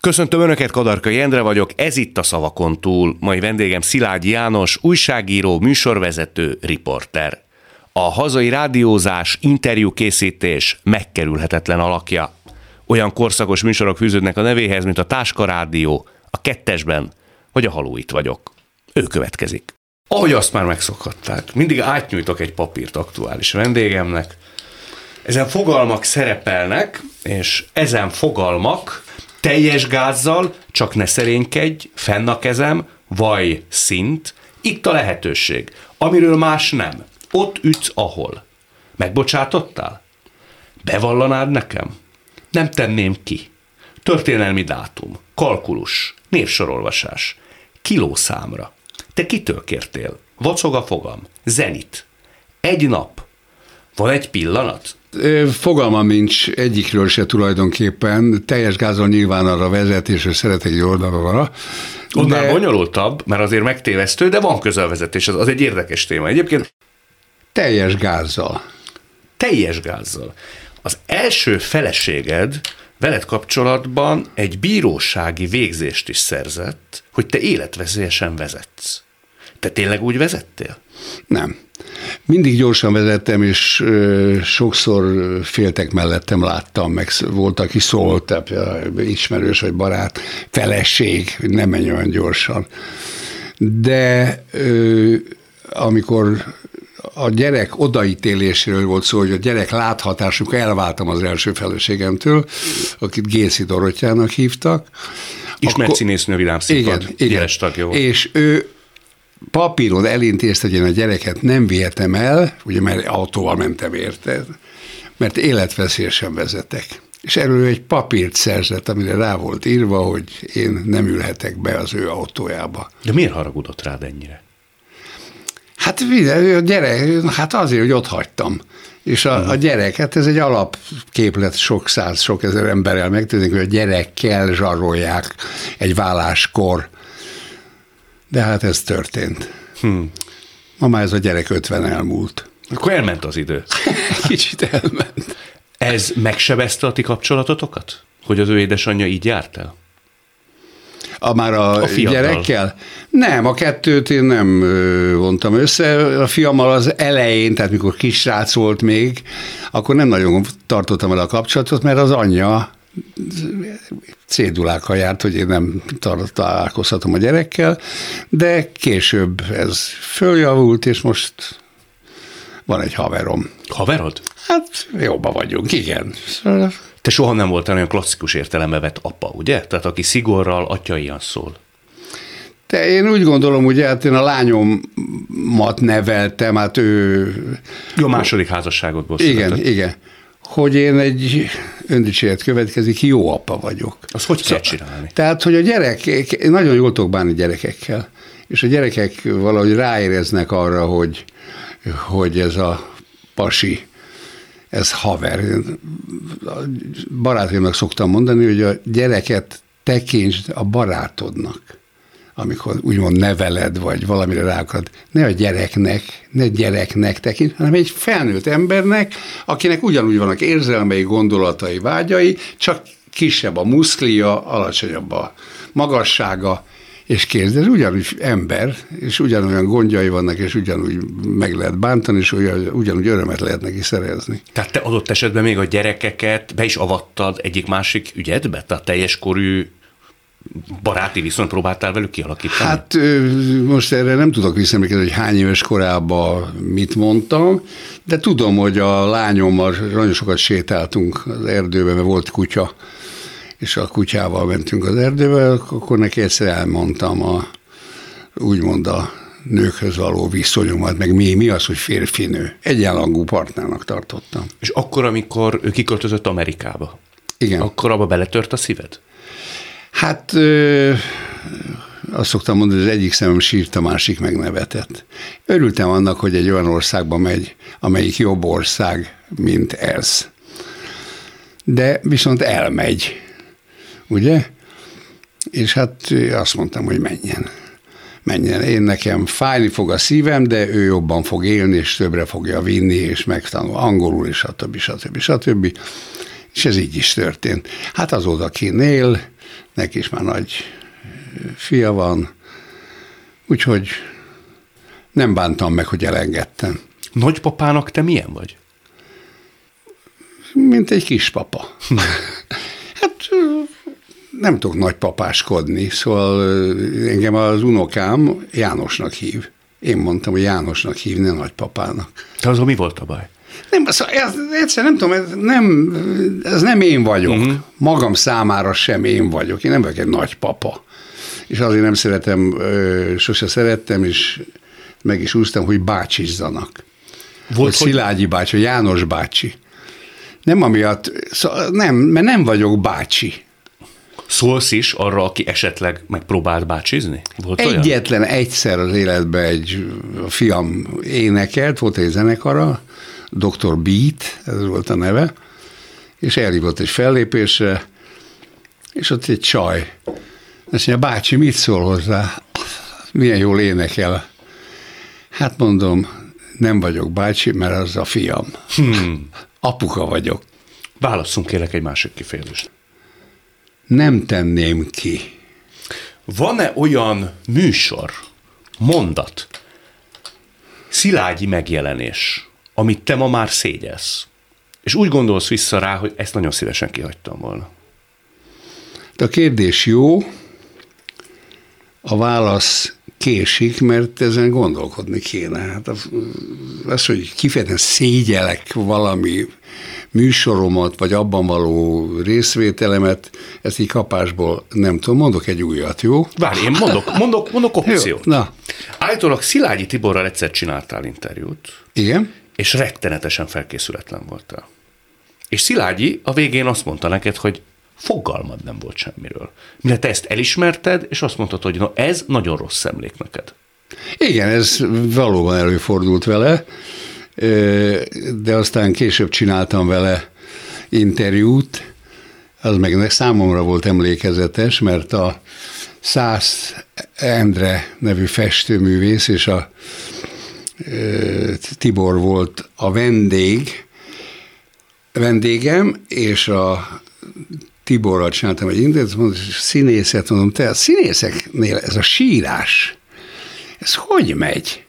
Köszöntöm Önöket, Kadarkai Endre vagyok, ez itt a Szavakon túl. Mai vendégem Szilágyi János, újságíró, műsorvezető, riporter. A hazai rádiózás, interjúkészítés megkerülhetetlen alakja. Olyan korszakos műsorok fűződnek a nevéhez, mint a Táska Rádió, a Kettesben, vagy a Haló itt vagyok. Ő következik. Ahogy azt már megszokhatták, mindig átnyújtok egy papírt aktuális vendégemnek, ezen fogalmak szerepelnek, és ezen fogalmak teljes gázzal, csak ne szerénykedj, fenn a kezem, vaj szint, itt a lehetőség, amiről más nem. Ott ütsz, ahol. Megbocsátottál? Bevallanád nekem? Nem tenném ki. Történelmi dátum, kalkulus, névsorolvasás, kilószámra. Te kitől kértél? Vacog a fogam. Zenit. Egy nap. Van egy pillanat? Fogalmam nincs egyikről se tulajdonképpen, teljes gázon nyilván arra vezetés, hogy szeretek egy oldalra. Ott de... már bonyolultabb, mert azért megtévesztő, de van közelvezetés, az, az egy érdekes téma. Egyébként teljes gázzal. Teljes gázzal. Az első feleséged veled kapcsolatban egy bírósági végzést is szerzett, hogy te életveszélyesen vezetsz. Te tényleg úgy vezettél? Nem. Mindig gyorsan vezettem, és ö, sokszor féltek mellettem, láttam, meg volt, aki szólt, ismerős vagy barát, feleség, hogy nem menj olyan gyorsan. De ö, amikor a gyerek odaítéléséről volt szó, hogy a gyerek láthatásuk elváltam az első feleségemtől, akit Gészi Dorottyának hívtak. Ismert akkor, színésznő világszínpad, igen, igen. tagja volt. És ő papíron elintézte, hogy én a gyereket nem vihetem el, ugye mert autóval mentem érte, mert életveszélyesen vezetek. És erről egy papírt szerzett, amire rá volt írva, hogy én nem ülhetek be az ő autójába. De miért haragudott rád ennyire? Hát a gyerek, hát azért, hogy ott hagytam. És a, a gyerek, hát ez egy alapképlet sok száz, sok ezer emberrel megtűnik, hogy a gyerekkel zsarolják egy válláskor de hát ez történt. Hmm. Ma már ez a gyerek 50 elmúlt. Akkor elment az idő. Kicsit elment. Ez megsebezte a ti kapcsolatotokat? Hogy az ő édesanyja így járt el? A már a, a gyerekkel? Nem, a kettőt én nem vontam össze. A fiammal az elején, tehát mikor kisrác volt még, akkor nem nagyon tartottam el a kapcsolatot, mert az anyja cédulákkal járt, hogy én nem találkozhatom a gyerekkel, de később ez följavult, és most van egy haverom. Haverod? Hát jobban vagyunk, igen. Te soha nem voltál olyan klasszikus értelembe vett apa, ugye? Tehát aki szigorral, atya ilyen szól. De én úgy gondolom, hogy hát én a lányomat neveltem, hát ő... Jó, második házasságodból Igen, született. igen hogy én egy öndicséret következik, jó apa vagyok. Az hogy kell csinálni? Tehát, hogy a gyerekek, nagyon jól tudok bánni gyerekekkel, és a gyerekek valahogy ráéreznek arra, hogy, hogy ez a pasi, ez haver. A barátaimnak szoktam mondani, hogy a gyereket tekintsd a barátodnak amikor úgymond neveled, vagy valamire rá ne a gyereknek, ne gyereknek tekint, hanem egy felnőtt embernek, akinek ugyanúgy vannak érzelmei, gondolatai, vágyai, csak kisebb a muszklia, alacsonyabb a magassága, és kész, de ez ugyanúgy ember, és ugyanolyan gondjai vannak, és ugyanúgy meg lehet bántani, és ugyanúgy örömet lehet neki szerezni. Tehát te adott esetben még a gyerekeket be is avattad egyik-másik ügyedbe? Tehát teljes korú baráti viszont próbáltál velük kialakítani? Hát most erre nem tudok visszaemlékezni, hogy hány éves korában mit mondtam, de tudom, hogy a lányommal nagyon sokat sétáltunk az erdőben, mert volt kutya, és a kutyával mentünk az erdőbe, akkor neki egyszer elmondtam a, úgymond a nőkhöz való viszonyomat, meg mi, mi az, hogy férfinő. Egyenlangú partnernak tartottam. És akkor, amikor ő kiköltözött Amerikába, Igen. akkor abba beletört a szíved? Hát ö, azt szoktam mondani, hogy az egyik szemem sírt, a másik megnevetett. Örültem annak, hogy egy olyan országba megy, amelyik jobb ország, mint ez. De viszont elmegy, ugye? És hát azt mondtam, hogy menjen. Menjen. Én nekem fájni fog a szívem, de ő jobban fog élni, és többre fogja vinni, és megtanul angolul, és stb. stb. stb. stb És ez így is történt. Hát azóta él, neki is már nagy fia van, úgyhogy nem bántam meg, hogy elengedtem. Nagypapának te milyen vagy? Mint egy kispapa. hát nem tudok nagypapáskodni, szóval engem az unokám Jánosnak hív. Én mondtam, hogy Jánosnak hívni, nagypapának. De azon mi volt a baj? Nem, szóval ez, egyszer nem tudom, ez nem, ez nem én vagyok. Uh-huh. Magam számára sem én vagyok. Én nem vagyok egy nagypapa. És azért nem szeretem, sose szerettem, és meg is úsztam, hogy bácsizzanak. Volt, hogy Szilágyi bácsi, vagy János bácsi. Nem amiatt, szóval nem, mert nem vagyok bácsi. Szólsz is arra, aki esetleg megpróbált bácsizni? Volt Egyetlen olyan? egyszer az életben egy fiam énekelt, volt egy zenekara, Dr. Beat, ez volt a neve, és elhívott egy fellépésre, és ott egy csaj. Azt mondja, bácsi, mit szól hozzá? Milyen jól énekel. Hát mondom, nem vagyok bácsi, mert az a fiam. Hmm. Apuka vagyok. Válasszunk kérek egy másik kifejezést. Nem tenném ki. Van-e olyan műsor, mondat, szilágyi megjelenés, amit te ma már szégyelsz, és úgy gondolsz vissza rá, hogy ezt nagyon szívesen kihagytam volna? De a kérdés jó, a válasz késik, mert ezen gondolkodni kéne. Hát az, hogy kifejezetten szégyelek valami műsoromat, vagy abban való részvételemet, ezt így kapásból nem tudom, mondok egy újat, jó? Várj, én mondok, mondok, mondok opciót. Jó, na. Állítólag Szilágyi Tiborral egyszer csináltál interjút. Igen. És rettenetesen felkészületlen voltál. És Szilágyi a végén azt mondta neked, hogy fogalmad nem volt semmiről. Mire te ezt elismerted, és azt mondtad, hogy na ez nagyon rossz emlék neked. Igen, ez valóban előfordult vele, de aztán később csináltam vele interjút, az meg számomra volt emlékezetes, mert a Szász Endre nevű festőművész és a Tibor volt a vendég, vendégem, és a Tiborral csináltam egy interjút, mondom, színészet, mondom, te a színészeknél ez a sírás, ez hogy megy?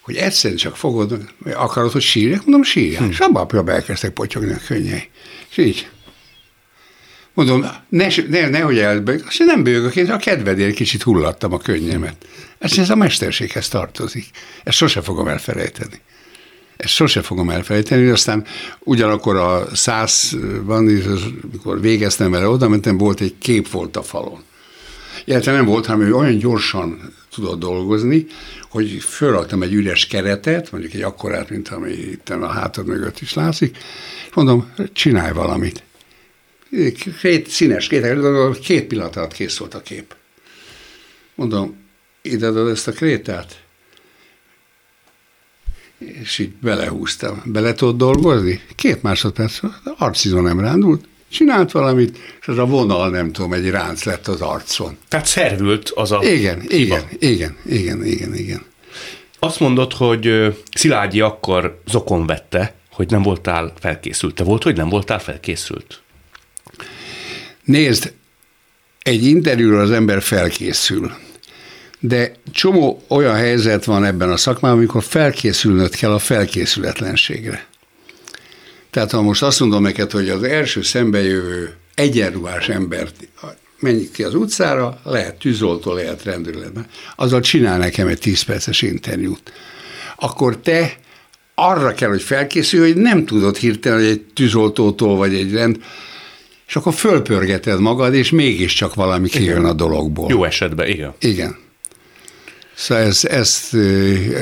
Hogy egyszerűen csak fogod, akarod, hogy sírjak? Mondom, sírjak. Hm. És abban a elkezdtek potyogni a könnyei. És így. Mondom, ne, ne, nehogy elbőg, azt nem bőgök, én a kedvedért kicsit hullattam a könnyemet. Ez, ez a mesterséghez tartozik. Ezt sose fogom elfelejteni. Ezt sose fogom elfelejteni, aztán ugyanakkor a százban, amikor végeztem vele, oda mentem, volt egy kép volt a falon. Illetve nem volt, hanem olyan gyorsan tudott dolgozni, hogy fölraktam egy üres keretet, mondjuk egy akkorát, mint ami itt a hátad mögött is látszik, és mondom, csinálj valamit. Két színes, két, két pillanat alatt kész volt a kép. Mondom, ide adod ezt a krétát? és így belehúztam. Bele tudod dolgozni? Két másodperc, arcizon nem rándult, csinált valamit, és az a vonal, nem tudom, egy ránc lett az arcon. Tehát szervült az a Igen, hiba. igen, igen, igen, igen, igen. Azt mondod, hogy Szilágyi akkor zokon vette, hogy nem voltál felkészült. Te volt, hogy nem voltál felkészült? Nézd, egy interjúra az ember felkészül de csomó olyan helyzet van ebben a szakmában, amikor felkészülnöd kell a felkészületlenségre. Tehát ha most azt mondom neked, hogy az első szembejövő egyenruhás embert menjük ki az utcára, lehet tűzoltó, lehet rendőrletben, azzal csinál nekem egy 10 perces interjút. Akkor te arra kell, hogy felkészülj, hogy nem tudod hirtelen, hogy egy tűzoltótól vagy egy rend, és akkor fölpörgeted magad, és mégiscsak valami kijön a dologból. Jó esetben, igen. Igen. Szóval ez, ezt,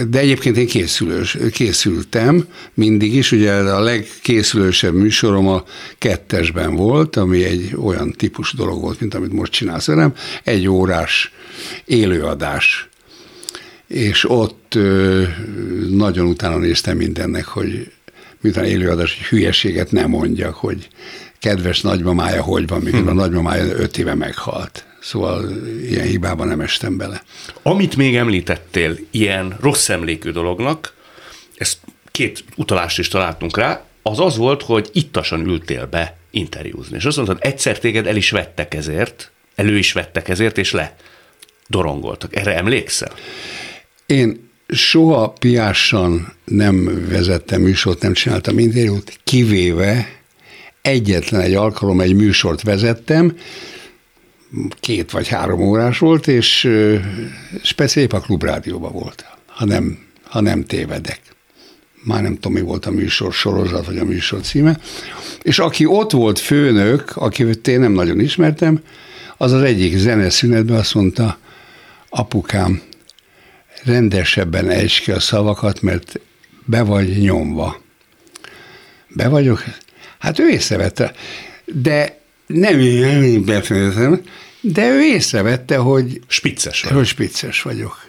de egyébként én készülős, készültem mindig is, ugye a legkészülősebb műsorom a kettesben volt, ami egy olyan típus dolog volt, mint amit most csinálsz velem, egy órás élőadás. És ott nagyon utána néztem mindennek, hogy miután élőadás, hogy hülyeséget nem mondjak, hogy kedves nagymamája hogy van, mikor hmm. a nagymamája öt éve meghalt. Szóval ilyen hibában nem estem bele. Amit még említettél ilyen rossz emlékű dolognak, ezt két utalást is találtunk rá, az az volt, hogy ittasan ültél be interjúzni. És azt mondtad, egyszer téged el is vettek ezért, elő is vettek ezért, és le dorongoltak. Erre emlékszel? Én soha piásan nem vezettem műsort, nem csináltam interjút, kivéve egyetlen egy alkalom egy műsort vezettem, két vagy három órás volt, és speciális a klubrádióban volt, ha nem, ha nem tévedek. Már nem tudom, mi volt a műsor sorozat, vagy a műsor címe. És aki ott volt főnök, akit én nem nagyon ismertem, az az egyik zeneszünetben azt mondta, apukám, rendesebben ejts ki a szavakat, mert be vagy nyomva. Be vagyok? Hát ő észrevette, de nem én befejezem, de ő észrevette, hogy spicces, vagy. hogy spicces vagyok.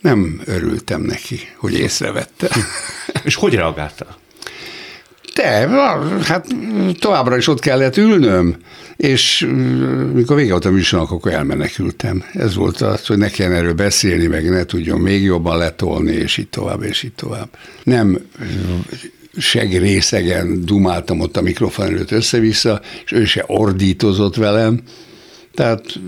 Nem örültem neki, hogy észrevette. És hogy reagáltál? Te, hát továbbra is ott kellett ülnöm, és mikor vége volt a műsornak, akkor elmenekültem. Ez volt az, hogy ne kelljen erről beszélni, meg ne tudjon még jobban letolni, és így tovább, és így tovább. Nem segrészegen dumáltam ott a mikrofon előtt össze-vissza, és ő se ordítozott velem, tehát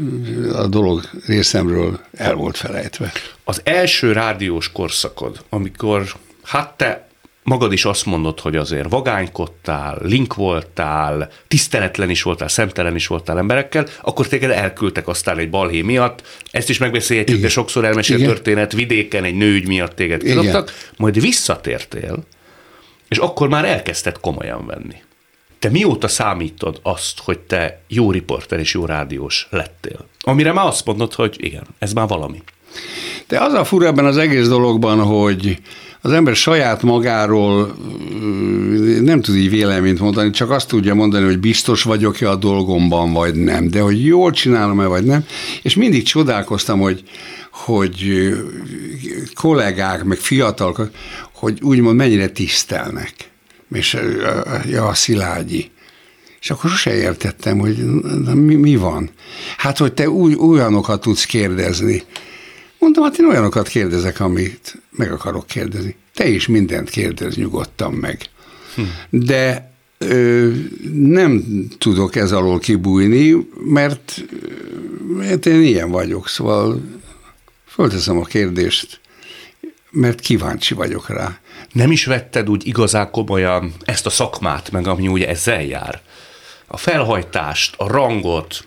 a dolog részemről el volt felejtve. Az első rádiós korszakod, amikor hát te magad is azt mondod, hogy azért vagánykodtál, link voltál, tiszteletlen is voltál, szemtelen is voltál emberekkel, akkor téged elküldtek aztán egy balhé miatt, ezt is megbeszélhetjük, de sokszor elmesélt történet, vidéken egy nőügy miatt téged kidobtak, majd visszatértél, és akkor már elkezdted komolyan venni. Te mióta számítod azt, hogy te jó riporter és jó rádiós lettél? Amire már azt mondod, hogy igen, ez már valami. De az a fura ebben az egész dologban, hogy az ember saját magáról nem tud így véleményt mondani, csak azt tudja mondani, hogy biztos vagyok-e a dolgomban, vagy nem, de hogy jól csinálom-e, vagy nem. És mindig csodálkoztam, hogy, hogy kollégák, meg fiatalok, hogy úgymond mennyire tisztelnek. És ja, a Szilágyi. És akkor sose értettem, hogy na, mi, mi van. Hát, hogy te új, olyanokat tudsz kérdezni. Mondtam, hát én olyanokat kérdezek, amit meg akarok kérdezni. Te is mindent kérdez nyugodtan meg. Hm. De ö, nem tudok ez alól kibújni, mert, mert én ilyen vagyok, szóval fölteszem a kérdést, mert kíváncsi vagyok rá. Nem is vetted úgy igazán komolyan ezt a szakmát, meg ami ugye ezzel jár? A felhajtást, a rangot,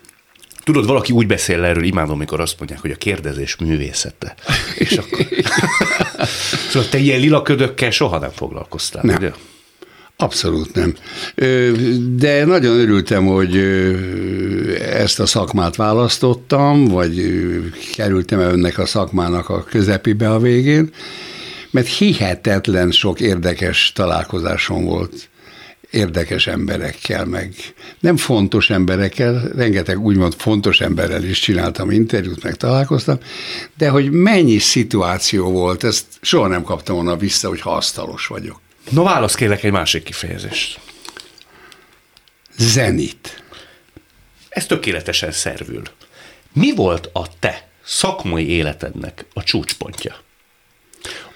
Tudod, valaki úgy beszél erről, imádom, amikor azt mondják, hogy a kérdezés művészete. És akkor... szóval te ilyen lila ködökkel soha nem foglalkoztál, nem. ugye? Abszolút nem. De nagyon örültem, hogy ezt a szakmát választottam, vagy kerültem önnek a szakmának a közepibe a végén, mert hihetetlen sok érdekes találkozásom volt érdekes emberekkel, meg nem fontos emberekkel, rengeteg úgymond fontos emberrel is csináltam interjút, meg találkoztam, de hogy mennyi szituáció volt, ezt soha nem kaptam volna vissza, hogy asztalos vagyok. No, válasz kérlek egy másik kifejezést. Zenit. Ez tökéletesen szervül. Mi volt a te szakmai életednek a csúcspontja?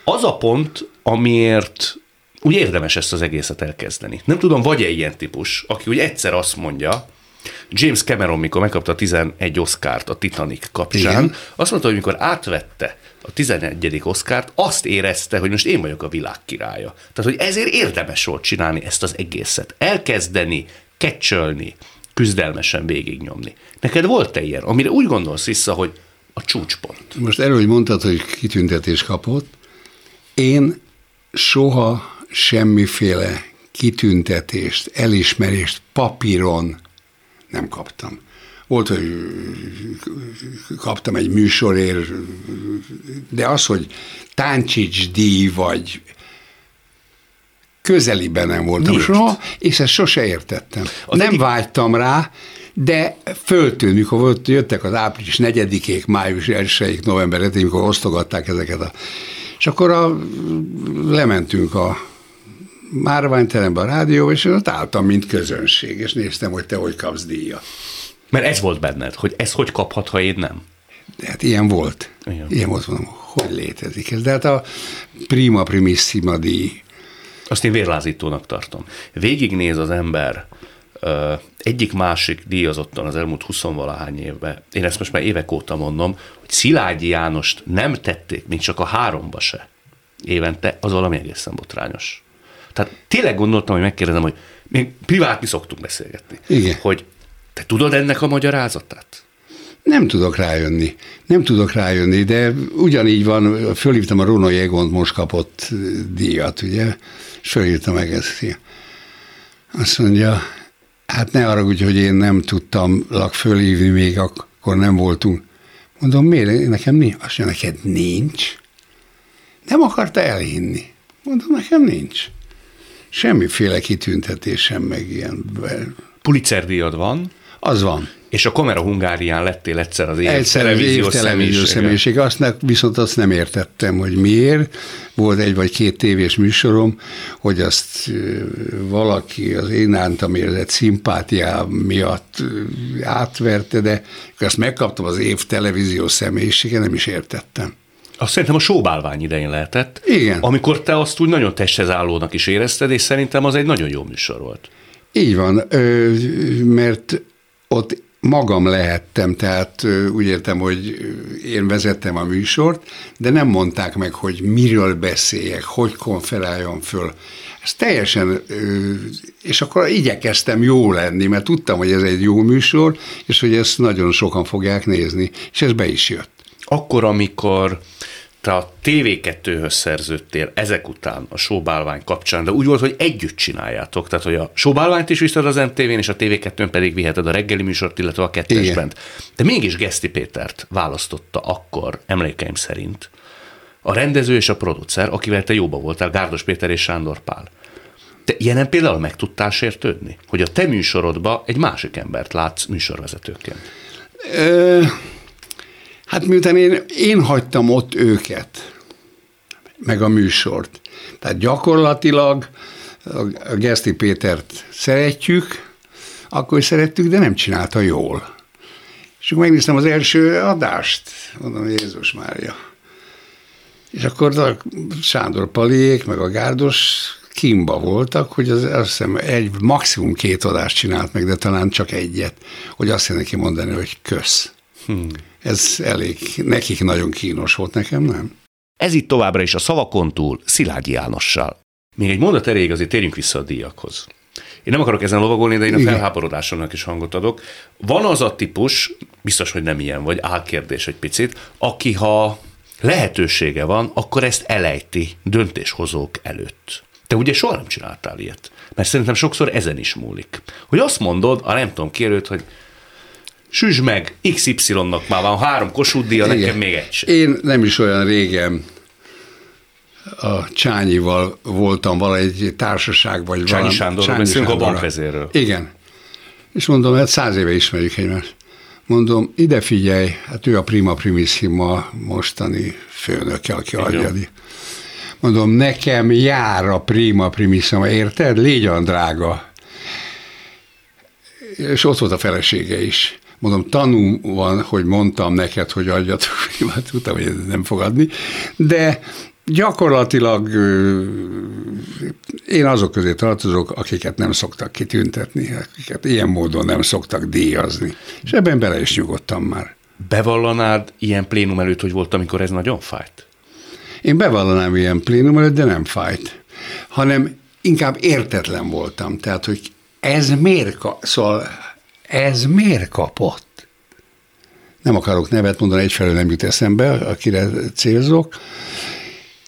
Az a pont, amiért úgy érdemes ezt az egészet elkezdeni. Nem tudom, vagy-e ilyen típus, aki úgy egyszer azt mondja, James Cameron, mikor megkapta a 11 Oscárt a Titanic kapcsán, Igen. azt mondta, hogy mikor átvette a 11. Oscárt, azt érezte, hogy most én vagyok a világ királya. Tehát, hogy ezért érdemes volt csinálni ezt az egészet. Elkezdeni, kecsölni, küzdelmesen végignyomni. Neked volt-e ilyen, amire úgy gondolsz vissza, hogy a csúcspont? Most erről, hogy mondtad, hogy kitüntetés kapott, én soha semmiféle kitüntetést, elismerést papíron nem kaptam. Volt, hogy kaptam egy műsorért, de az, hogy Táncsics díj, vagy közeliben nem voltam Miért? soha, és ezt sose értettem. Az nem egyik... vágytam rá, de föltűnt, mikor volt, jöttek az április 4 május 1 november 7 mikor osztogatták ezeket a... És akkor a, lementünk a márványterembe a rádió, és én ott álltam, mint közönség, és néztem, hogy te hogy kapsz díjat. Mert ez volt benned, hogy ez hogy kaphat, ha én nem? De hát ilyen volt. Igen. Ilyen volt, mondom, hogy létezik ez. De hát a prima primissima díj. Azt én vérlázítónak tartom. Végignéz az ember egyik-másik díjazottan az elmúlt 20-valahány évben, én ezt most már évek óta mondom, hogy Szilágyi Jánost nem tették, még csak a háromba se évente, az valami egészen botrányos. Tehát tényleg gondoltam, hogy megkérdezem, hogy még privát mi szoktunk beszélgetni. Igen. Hogy te tudod ennek a magyarázatát? Nem tudok rájönni. Nem tudok rájönni, de ugyanígy van, fölhívtam a Runo Egont, most kapott díjat, ugye, és fölírta meg ezt. Azt mondja, hát ne arra, hogy én nem tudtam lak fölhívni, még akkor nem voltunk. Mondom, miért? Nekem nincs. Azt mondja, neked nincs? Nem akarta elhinni. Mondom, nekem nincs. Semmiféle kitüntetésem, meg ilyen. Pulitzer díjad van. Az van. És a Kamera Hungárián lettél egyszer az év egyszer televíziós, év televíziós személyiség. Azt ne, viszont azt nem értettem, hogy miért. Volt egy vagy két tévés műsorom, hogy azt valaki az én ántam érzett szimpátiá miatt átverte, de azt megkaptam az év televíziós személyisége, nem is értettem. Azt szerintem a sóbálvány idején lehetett. Igen. Amikor te azt úgy nagyon testhez állónak is érezted, és szerintem az egy nagyon jó műsor volt. Így van, mert ott magam lehettem, tehát úgy értem, hogy én vezettem a műsort, de nem mondták meg, hogy miről beszéljek, hogy konferáljon föl. Ez teljesen, és akkor igyekeztem jó lenni, mert tudtam, hogy ez egy jó műsor, és hogy ezt nagyon sokan fogják nézni, és ez be is jött. Akkor, amikor te a TV2-höz szerződtél ezek után a sóbálvány kapcsán, de úgy volt, hogy együtt csináljátok, tehát hogy a sóbálványt is viszed az MTV-n, és a TV2-n pedig viheted a reggeli műsort, illetve a kettesben. De mégis Geszti Pétert választotta akkor, emlékeim szerint, a rendező és a producer, akivel te jóba voltál, Gárdos Péter és Sándor Pál. Te ilyenen például meg tudtál sértődni? Hogy a te műsorodba egy másik embert látsz műsorvezetőként? Ö- Hát miután én, én hagytam ott őket, meg a műsort. Tehát gyakorlatilag a Geszti Pétert szeretjük, akkor is szerettük, de nem csinálta jól. És akkor megnéztem az első adást, mondom, Jézus Mária. És akkor a Sándor Paliék, meg a Gárdos kimba voltak, hogy az, azt hiszem egy, maximum két adást csinált meg, de talán csak egyet, hogy azt neki mondani, hogy kösz. Hmm. Ez elég, nekik nagyon kínos volt, nekem nem. Ez itt továbbra is a szavakon túl Szilágyi Jánossal. Még egy mondat elég, azért térjünk vissza a díjakhoz. Én nem akarok ezen lovagolni, de én a felháborodásomnak is hangot adok. Van az a típus, biztos, hogy nem ilyen vagy, álkérdés egy picit, aki ha lehetősége van, akkor ezt elejti döntéshozók előtt. Te ugye soha nem csináltál ilyet. Mert szerintem sokszor ezen is múlik. Hogy azt mondod a nem tudom kérőt, hogy süss meg, XY-nak már van három Kossuth nekem még egy sem. Én nem is olyan régen a Csányival voltam valahogy társaság, vagy Csányi valami. Sándor, Csányi beszélünk a bankvezérről. Igen. És mondom, hát száz éve ismerjük egymást. Mondom, ide figyelj, hát ő a prima primissima mostani főnöke, aki adja. Mondom, nekem jár a prima primissima, érted? Légy olyan drága. És ott volt a felesége is. Mondom, tanú van, hogy mondtam neked, hogy adjatok, hát tudtam, hogy ez nem fog adni, de gyakorlatilag én azok közé tartozok, akiket nem szoktak kitüntetni, akiket ilyen módon nem szoktak díjazni. És ebben bele is nyugodtam már. Bevallanád ilyen plénum előtt, hogy volt, amikor ez nagyon fájt? Én bevallanám ilyen plénum előtt, de nem fájt. Hanem inkább értetlen voltam. Tehát, hogy ez miért, szóval ez miért kapott? Nem akarok nevet mondani, egyfelől nem jut eszembe, akire célzok,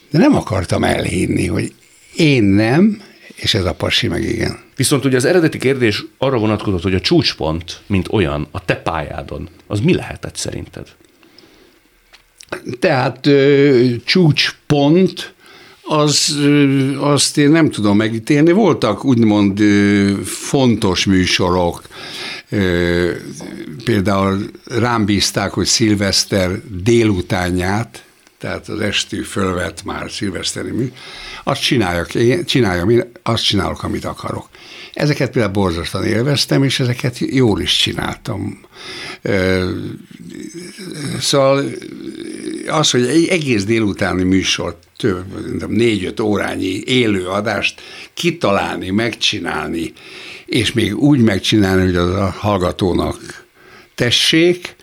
de nem akartam elhinni, hogy én nem, és ez a pasi meg igen. Viszont ugye az eredeti kérdés arra vonatkozott, hogy a csúcspont, mint olyan, a te pályádon, az mi lehetett szerinted? Tehát ö, csúcspont az, azt én nem tudom megítélni. Voltak úgymond fontos műsorok, például rám bízták, hogy szilveszter délutánját, tehát az esti fölvett már szilveszteri mű, azt csináljak, én csináljam, én azt csinálok, amit akarok. Ezeket például borzasztóan élveztem, és ezeket jól is csináltam. Szóval az, hogy egy egész délutáni műsort, több, négy-öt órányi élő adást kitalálni, megcsinálni, és még úgy megcsinálni, hogy az a hallgatónak tessék,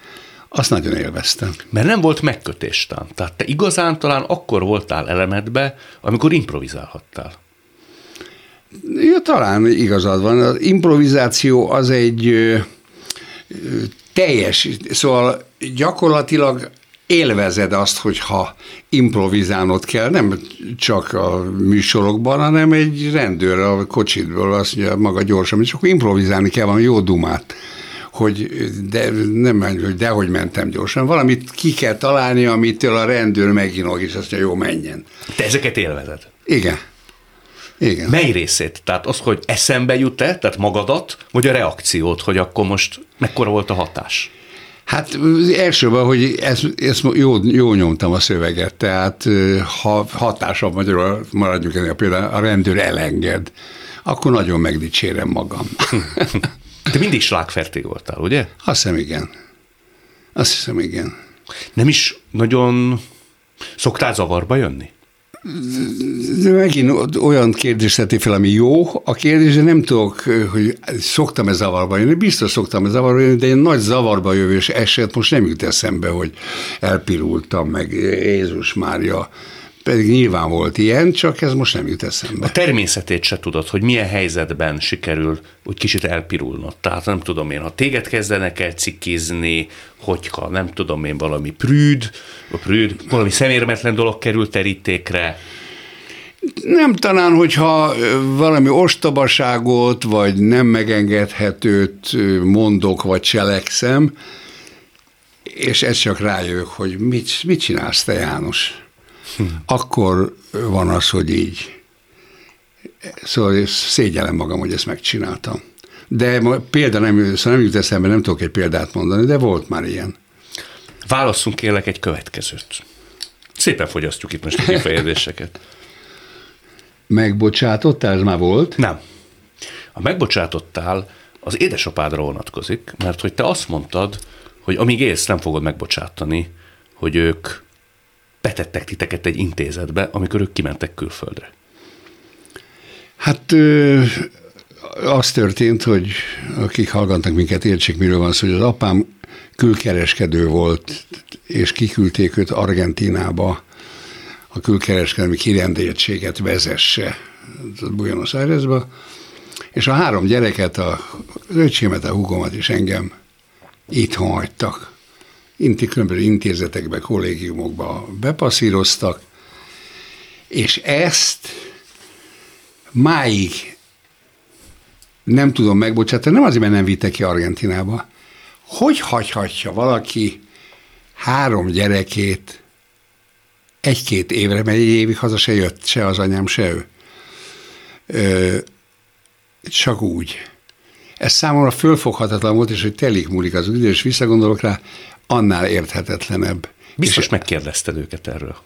azt nagyon élveztem. Mert nem volt megkötés tán. Tehát te igazán talán akkor voltál elemedbe, amikor improvizálhattál. Ja, talán igazad van. Az improvizáció az egy teljes, szóval gyakorlatilag élvezed azt, hogyha improvizálnod kell, nem csak a műsorokban, hanem egy rendőr a kocsitból azt mondja maga gyorsan, és akkor improvizálni kell valami jó dumát hogy de nem hogy dehogy mentem gyorsan, valamit ki kell találni, amitől a rendőr meginog, és azt mondja, jó, menjen. Te ezeket élvezed? Igen. Igen. Mely részét? Tehát az, hogy eszembe jut-e, tehát magadat, vagy a reakciót, hogy akkor most mekkora volt a hatás? Hát elsőben, hogy ezt, ezt jó, jó nyomtam a szöveget, tehát ha hatásabb magyarul maradjuk ennél például a rendőr elenged, akkor nagyon megdicsérem magam. Te mindig slágfertig voltál, ugye? Azt hiszem, igen. Azt hiszem, igen. Nem is nagyon szoktál zavarba jönni? De megint olyan kérdést teti fel, ami jó. A kérdés, nem tudok, hogy szoktam-e zavarba jönni. Biztos szoktam-e zavarba jönni, de egy nagy zavarba jövős eset most nem jut eszembe, hogy elpirultam meg Jézus Mária pedig nyilván volt ilyen, csak ez most nem jut eszembe. A természetét se tudod, hogy milyen helyzetben sikerül úgy kicsit elpirulnod. Tehát nem tudom én, ha téged kezdenek el cikkizni, hogyha nem tudom én valami prűd, a prűd, valami szemérmetlen dolog kerül terítékre, nem talán, hogyha valami ostobaságot, vagy nem megengedhetőt mondok, vagy cselekszem, és ez csak rájövök, hogy mit, mit csinálsz te, János? Akkor van az, hogy így. Szóval szégyellem magam, hogy ezt megcsináltam. De példa nem, szóval nem jut eszembe, nem tudok egy példát mondani, de volt már ilyen. Válasszunk kérlek egy következőt. Szépen fogyasztjuk itt most a kifejezéseket. Megbocsátottál, ez már volt? Nem. A megbocsátottál az édesapádra vonatkozik, mert hogy te azt mondtad, hogy amíg élsz, nem fogod megbocsátani, hogy ők betettek titeket egy intézetbe, amikor ők kimentek külföldre? Hát az történt, hogy akik hallgatnak minket, értsék, miről van szó, hogy az apám külkereskedő volt, és kiküldték őt Argentinába a külkereskedelmi kirendeltséget vezesse Buenos Airesba, és a három gyereket, a öcsémet, a húgomat és engem itthon hagytak inti, különböző intézetekbe, kollégiumokba bepasszíroztak, és ezt máig nem tudom megbocsátani, nem azért, mert nem vittek ki Argentinába. Hogy hagyhatja valaki három gyerekét egy-két évre, mert egy évig haza se jött, se az anyám, se ő. Ö, csak úgy. Ez számomra fölfoghatatlan volt, és hogy telik múlik az idő, és visszagondolok rá, annál érthetetlenebb. Biztos és megkérdezted őket erről.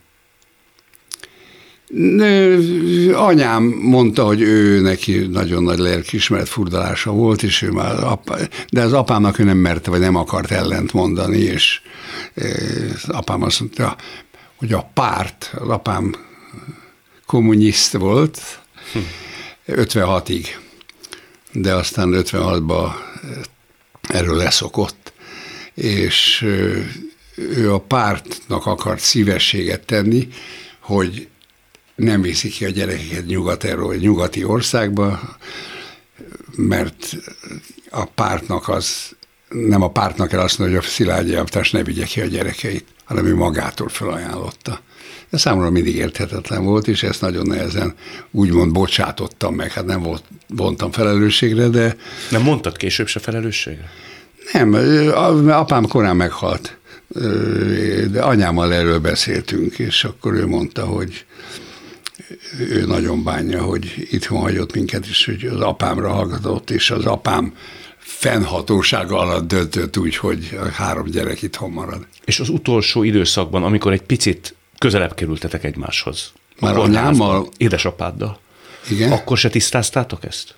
Anyám mondta, hogy ő neki nagyon nagy lelkiismeret furdalása volt, és ő már, apa, de az apámnak ő nem merte, vagy nem akart ellent mondani, és az apám azt mondta, hogy a párt, az apám kommunist volt, hm. 56-ig, de aztán 56-ban erről leszokott és ő a pártnak akart szívességet tenni, hogy nem viszi ki a gyerekeket nyugat nyugati országba, mert a pártnak az, nem a pártnak kell azt mondani, hogy a Szilágyi Javtás ne vigye ki a gyerekeit, hanem ő magától felajánlotta. Ez számomra mindig érthetetlen volt, és ezt nagyon nehezen úgymond bocsátottam meg. Hát nem volt, vontam felelősségre, de... Nem mondtad később se felelősségre? Nem, apám korán meghalt, de anyámmal erről beszéltünk, és akkor ő mondta, hogy ő nagyon bánja, hogy itthon hagyott minket, és hogy az apámra hallgatott, és az apám fennhatósága alatt döntött úgy, hogy a három gyerek itthon marad. És az utolsó időszakban, amikor egy picit közelebb kerültetek egymáshoz. Már anyámmal? Édesapáddal. Igen. Akkor se tisztáztátok ezt?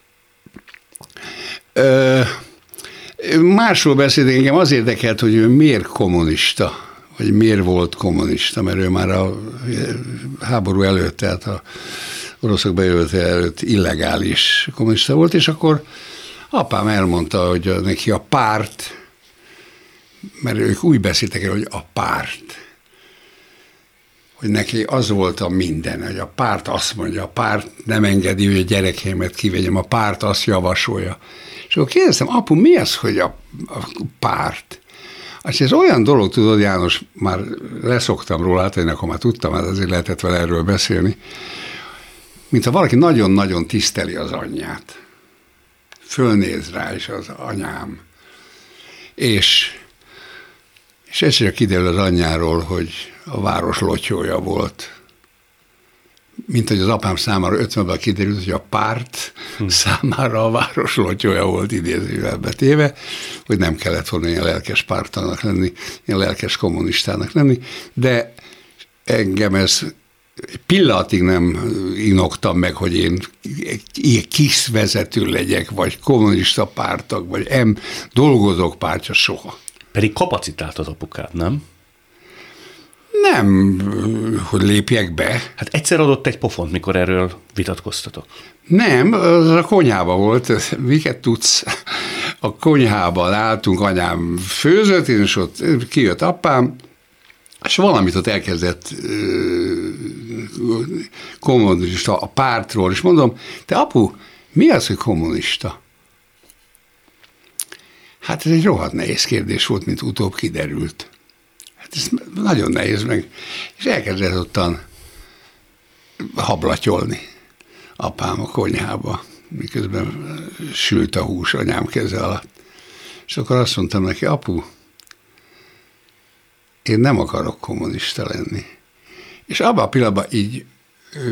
Ö, Másról beszélt, engem az érdekelt, hogy ő miért kommunista, vagy miért volt kommunista, mert ő már a háború előtt, tehát a oroszok bejövetel előtt illegális kommunista volt, és akkor Apám elmondta, hogy neki a párt, mert ők úgy beszéltek el, hogy a párt, hogy neki az volt a minden, hogy a párt azt mondja, a párt nem engedi, hogy a gyerekeimet kivegyem, a párt azt javasolja. És akkor kérdeztem, apu, mi az, hogy a, a párt? Azt ez olyan dolog, tudod, János, már leszoktam róla, hát én akkor már tudtam, hát azért lehetett vele erről beszélni, mint ha valaki nagyon-nagyon tiszteli az anyját. Fölnéz rá, és az anyám. És, és egyszer kiderül az anyjáról, hogy a város lotyója volt. Mint hogy az apám számára 50-ben kiderült, hogy a párt hm. számára a város lotyója volt idézővel betéve, hogy nem kellett volna ilyen lelkes pártanak lenni, ilyen lelkes kommunistának lenni, de engem ez pillanatig nem inoktam meg, hogy én ilyen kis vezető legyek, vagy kommunista pártak, vagy em, dolgozók pártja soha. Pedig kapacitált az apukád, nem? Nem, hogy lépjek be. Hát egyszer adott egy pofont, mikor erről vitatkoztatok. Nem, az a konyhába volt. Miket tudsz? A konyhában álltunk, anyám főzött, és ott kijött apám, és valamit ott elkezdett kommunista a pártról, és mondom, te apu, mi az, hogy kommunista? Hát ez egy rohadt nehéz kérdés volt, mint utóbb kiderült. Hát ez nagyon nehéz meg. És elkezdett ottan hablatyolni apám a konyhába, miközben sült a hús anyám keze alatt. És akkor azt mondtam neki, apu, én nem akarok kommunista lenni. És abban a pillanatban így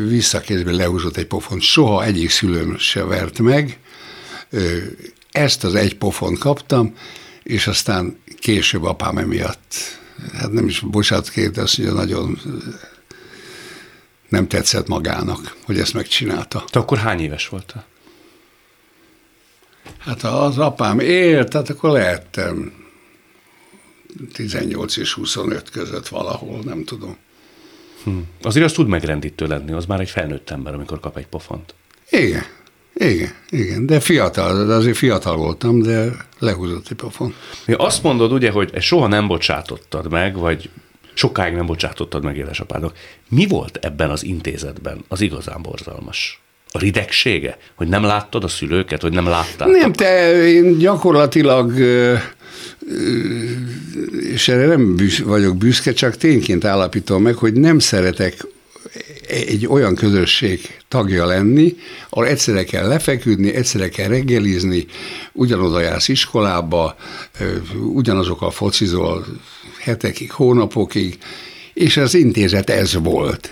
visszakézben lehúzott egy pofont, soha egyik szülőm se vert meg, ezt az egy pofont kaptam, és aztán később apám emiatt, hát nem is kért, azt mondja, nagyon nem tetszett magának, hogy ezt megcsinálta. Te akkor hány éves voltál? Hát az apám élt, tehát akkor lehettem 18 és 25 között valahol, nem tudom. Hm. Azért az tud megrendítő lenni, az már egy felnőtt ember, amikor kap egy pofont. Igen, igen, igen, de fiatal, de azért fiatal voltam, de lehúzott egy pofon. Mi azt mondod ugye, hogy soha nem bocsátottad meg, vagy sokáig nem bocsátottad meg édesapádnak. Mi volt ebben az intézetben az igazán borzalmas? A ridegsége? Hogy nem láttad a szülőket, vagy nem láttál? Nem, te én gyakorlatilag és erre nem büsz, vagyok büszke, csak tényként állapítom meg, hogy nem szeretek egy olyan közösség tagja lenni, ahol egyszerre kell lefeküdni, egyszerre kell reggelizni, ugyanoda jársz iskolába, ugyanazokkal focizol hetekig, hónapokig, és az intézet ez volt.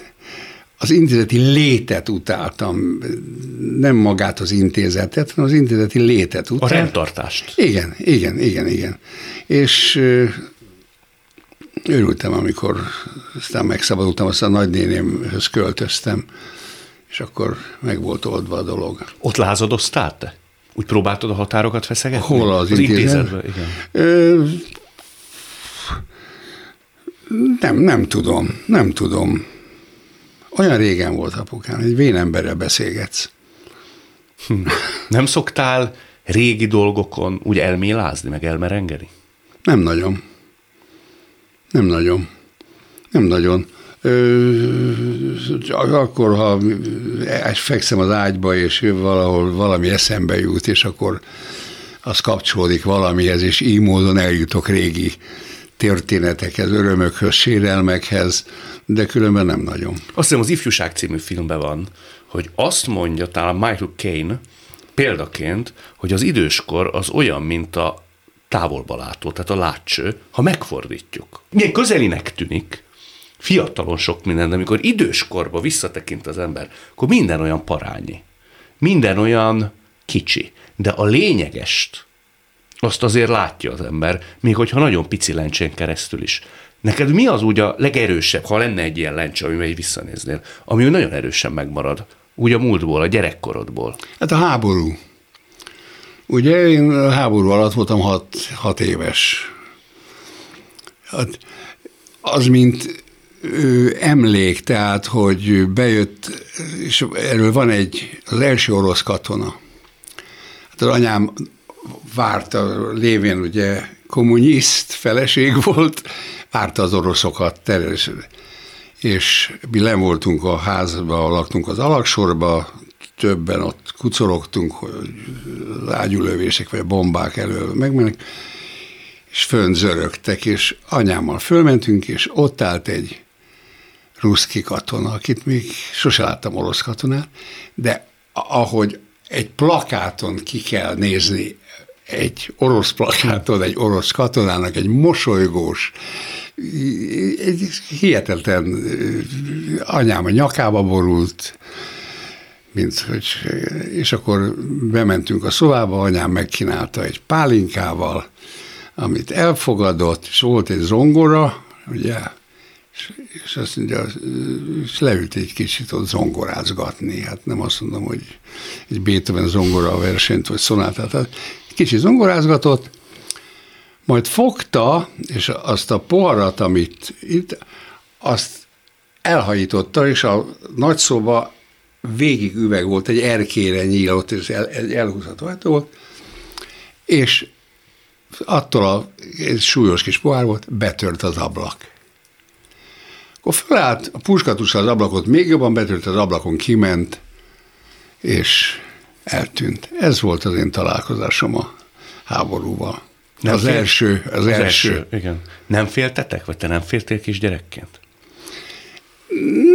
Az intézeti létet utáltam, nem magát az intézetet, hanem az intézeti létet utáltam. A rendtartást. Igen, igen, igen, igen. És örültem, amikor aztán megszabadultam, aztán nagynénémhöz költöztem, és akkor meg volt oldva a dolog. Ott lázadoztál te? Úgy próbáltad a határokat feszegetni? Hol az, az intézetben? Igen. Ö, nem, nem tudom, nem tudom. Olyan régen volt apukám, egy vénemberrel beszélgetsz. Hm. Nem szoktál régi dolgokon úgy elmélázni, meg elmerengeni? Nem nagyon. Nem nagyon. Nem nagyon. Ö, akkor, ha fekszem az ágyba, és valahol valami eszembe jut, és akkor az kapcsolódik valamihez, és így módon eljutok régi történetekhez, örömökhöz, sérelmekhez, de különben nem nagyon. Azt hiszem az Ifjúság című filmben van, hogy azt mondja talán Michael Caine példaként, hogy az időskor az olyan, mint a távolba látó, tehát a látcső, ha megfordítjuk. Milyen közelinek tűnik, fiatalon sok minden, de amikor időskorba visszatekint az ember, akkor minden olyan parányi. Minden olyan kicsi. De a lényegest, azt azért látja az ember, még hogyha nagyon pici lencsén keresztül is. Neked mi az úgy a legerősebb, ha lenne egy ilyen lencse, ami megy visszanéznél, ami nagyon erősen megmarad, úgy a múltból, a gyerekkorodból? Hát a háború. Ugye én a háború alatt voltam hat, hat éves. Hát az, mint ő, emlék, tehát, hogy bejött, és erről van egy, az első orosz katona. Hát az anyám várta, lévén ugye kommuniszt feleség volt, várta az oroszokat természetesen. És mi nem voltunk a házba, laktunk az alaksorba, többen ott kucorogtunk, hogy ágyulövések vagy bombák elől megmennek, és fönn zörögtek, és anyámmal fölmentünk, és ott állt egy ruszki katona, akit még sose láttam orosz katonát, de ahogy egy plakáton ki kell nézni, egy orosz plakáton, egy orosz katonának, egy mosolygós, egy hihetetlen anyám a nyakába borult, mint hogy, és akkor bementünk a szobába, anyám megkínálta egy pálinkával, amit elfogadott, és volt egy zongora, ugye, és, és azt mondja, és leült egy kicsit ott zongorázgatni. Hát nem azt mondom, hogy egy Beethoven zongora versenyt, vagy szonátát. Hát kicsit zongorázgatott, majd fogta, és azt a poharat, amit itt, azt elhajította, és a nagy szoba végig üveg volt, egy erkére nyílott, és el, egy elhúzható volt, és attól a súlyos kis pohár volt, betört az ablak. Akkor felállt, a puskatussal az ablakot még jobban betört az ablakon, kiment, és eltűnt. Ez volt az én találkozásom a háborúval. Nem az fél... első, az, az első. első. Igen. Nem féltetek, vagy te nem féltél kisgyerekként?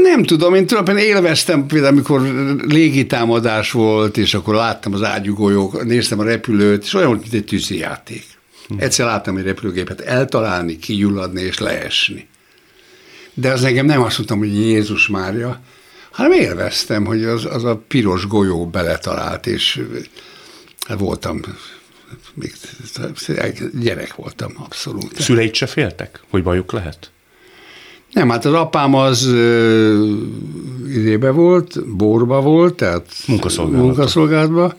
Nem tudom, én tulajdonképpen élveztem, például amikor légitámadás volt, és akkor láttam az ágyugójók, néztem a repülőt, és olyan volt, mint egy tűzijáték. Hm. Egyszer láttam egy repülőgépet eltalálni, kigyulladni és leesni. De az engem nem azt mondtam, hogy Jézus Mária, hanem élveztem, hogy az, az a piros golyó beletalált, és hát voltam, még gyerek voltam abszolút. Szüleid se féltek, hogy bajuk lehet? Nem, hát az apám az idébe volt, borba volt, tehát munkaszolgálatban.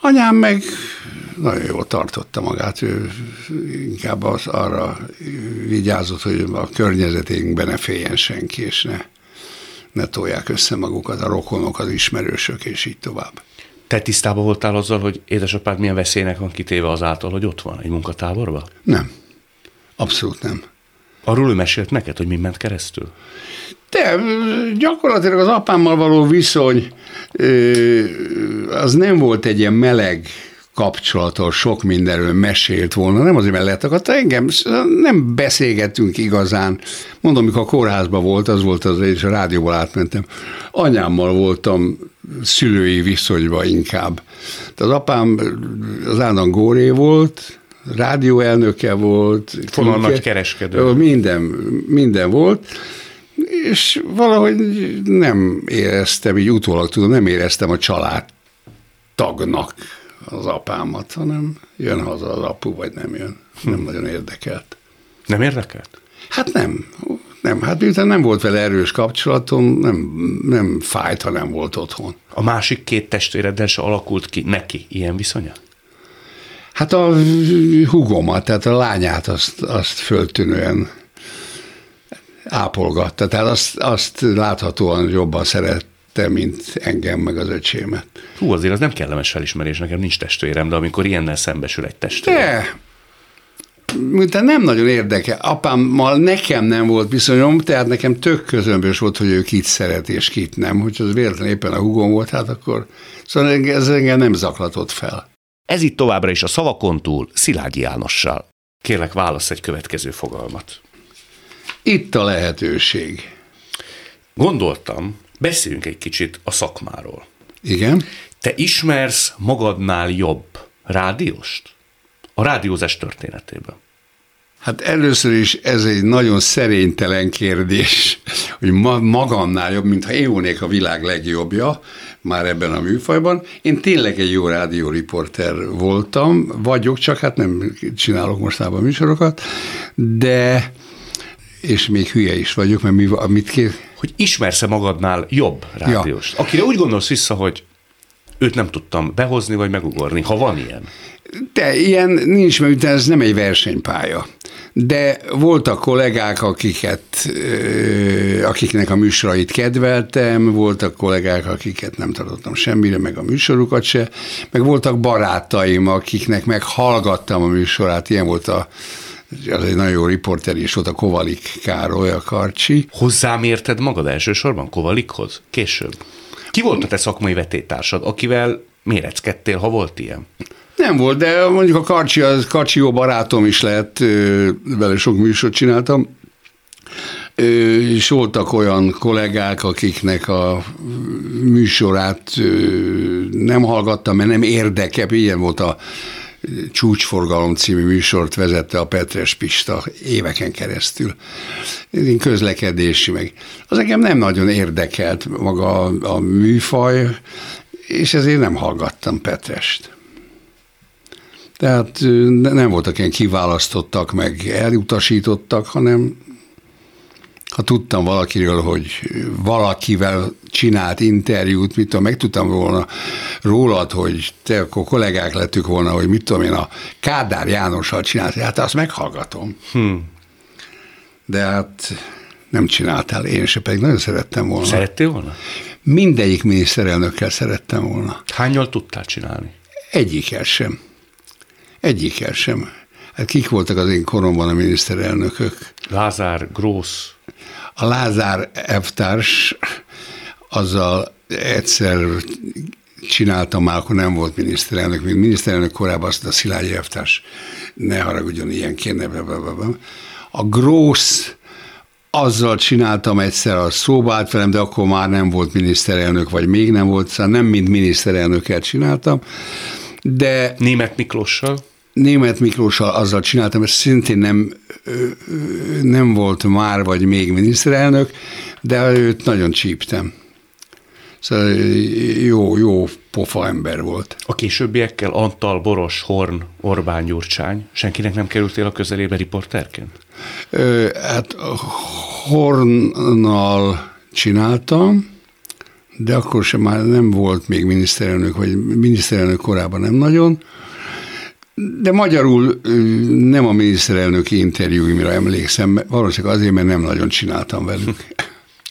Anyám meg nagyon jól tartotta magát, ő inkább az arra vigyázott, hogy a környezeténkben ne féljen senki, és ne, ne tolják össze magukat a rokonok, az ismerősök, és így tovább. Te tisztában voltál azzal, hogy édesapád milyen veszélynek van kitéve azáltal, hogy ott van egy munkatáborban? Nem. Abszolút nem. Arról ő mesélt neked, hogy mi ment keresztül? De gyakorlatilag az apámmal való viszony az nem volt egy ilyen meleg kapcsolatos, sok mindenről mesélt volna, nem azért, mert letakadt, engem nem beszélgettünk igazán. Mondom, amikor a kórházban volt, az volt az, és a rádióból átmentem. Anyámmal voltam szülői viszonyban inkább. De az apám az állandóan góré volt, rádióelnöke volt. Fonal nagy kereskedő. Minden, minden volt, és valahogy nem éreztem, így utólag tudom, nem éreztem a család tagnak az apámat, hanem jön haza az apu, vagy nem jön. Nem hm. nagyon érdekelt. Nem érdekelt? Hát nem. Nem, hát miután nem volt vele erős kapcsolatom, nem, nem fájt, ha nem volt otthon. A másik két testvéreddel se alakult ki neki ilyen viszonya? Hát a hugomat, tehát a lányát azt, azt föltűnően ápolgatta. Tehát azt, azt láthatóan jobban szerette, mint engem, meg az öcsémet. Hú, azért az nem kellemes felismerés, nekem nincs testvérem, de amikor ilyennel szembesül egy testvérem. De, nem nagyon érdekel. Apámmal nekem nem volt viszonyom, tehát nekem tök közömbös volt, hogy ő kit szeret és kit nem. Hogyha az véletlenül éppen a hugom volt, hát akkor szóval ez engem nem zaklatott fel. Ez itt továbbra is a szavakon túl Szilágyi Jánossal. Kérlek, válasz egy következő fogalmat. Itt a lehetőség. Gondoltam, beszéljünk egy kicsit a szakmáról. Igen. Te ismersz magadnál jobb rádióst? A rádiózás történetében. Hát először is ez egy nagyon szerénytelen kérdés, hogy ma, magamnál jobb, mintha én volnék a világ legjobbja, már ebben a műfajban. Én tényleg egy jó rádióriporter voltam, vagyok, csak hát nem csinálok mostában műsorokat, de és még hülye is vagyok, mert mi, amit kér... Hogy ismersz-e magadnál jobb rádiós? Ja. Akire úgy gondolsz vissza, hogy őt nem tudtam behozni, vagy megugorni, ha van ilyen. De ilyen nincs, mert ez nem egy versenypálya. De voltak kollégák, akiket, akiknek a műsorait kedveltem, voltak kollégák, akiket nem tartottam semmire, meg a műsorukat se, meg voltak barátaim, akiknek meghallgattam a műsorát, ilyen volt a az egy nagyon jó riporter is volt a Kovalik Károly, a Karcsi. Hozzám érted magad elsősorban Kovalikhoz? Később. Ki volt a te szakmai vetétársad, akivel méreckedtél, ha volt ilyen? Nem volt, de mondjuk a Karcsi, az Karcsi jó barátom is lett, vele sok műsort csináltam, és voltak olyan kollégák, akiknek a műsorát nem hallgattam, mert nem érdekel, ilyen volt a Csúcsforgalom című műsort vezette a Petres Pista éveken keresztül. Én közlekedési meg. Az engem nem nagyon érdekelt maga a, műfaj, és ezért nem hallgattam Petrest. Tehát nem voltak ilyen kiválasztottak, meg elutasítottak, hanem ha tudtam valakiről, hogy valakivel csinált interjút, mit tudom, meg tudtam volna rólad, hogy te akkor kollégák lettük volna, hogy mit tudom én, a Kádár Jánossal csinált, hát azt meghallgatom. Hmm. De hát nem csináltál, én se pedig nagyon szerettem volna. Szerettél volna? Mindegyik miniszterelnökkel szerettem volna. Hányal tudtál csinálni? Egyikkel sem. Egyikkel sem. Hát kik voltak az én koromban a miniszterelnökök? Lázár, Grósz. A Lázár Eftárs, azzal egyszer csináltam már, akkor nem volt miniszterelnök, még miniszterelnök korábban azt a Szilágyi Eftárs, ne haragudjon, ilyen kéne. A Grósz, azzal csináltam egyszer, a szóba állt velem, de akkor már nem volt miniszterelnök, vagy még nem volt, szóval nem mind miniszterelnökkel csináltam. De... Német Miklossal? Német Miklóssal azzal csináltam, mert szintén nem, nem volt már vagy még miniszterelnök, de őt nagyon csíptem. Szóval jó, jó pofa ember volt. A későbbiekkel Antal, Boros, Horn, Orbán, Gyurcsány, senkinek nem kerültél a közelébe riporterként? Ö, hát Hornnal csináltam, de akkor sem már nem volt még miniszterelnök, vagy miniszterelnök korában nem nagyon. De magyarul nem a miniszterelnöki interjúimra emlékszem, valószínűleg azért, mert nem nagyon csináltam velük.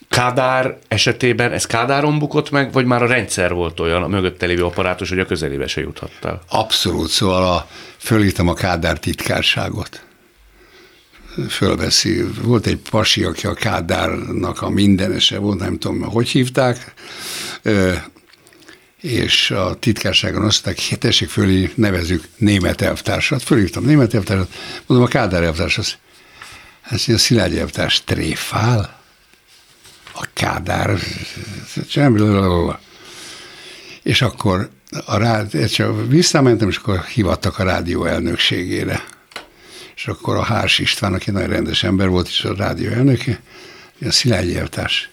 Kádár esetében ez Kádáron bukott meg, vagy már a rendszer volt olyan, a mögötte lévő apparátus, hogy a közelébe se juthattál? Abszolút, szóval a, fölírtam a Kádár titkárságot. Fölveszi. Volt egy pasi, aki a Kádárnak a mindenese volt, nem tudom, hogy hívták, és a titkárságon hogy tessék fölé nevezük német elvtársat. Fölhívtam német elvtársat, mondom, a Kádár elvtársat. Azt mondja, a Szilágyi elvtárs tréfál, a Kádár, és akkor a rádió, csak visszamentem, és akkor hivattak a rádió elnökségére. És akkor a Hárs István, aki nagyon rendes ember volt, és a rádió elnöke, a Szilágyi elvtárs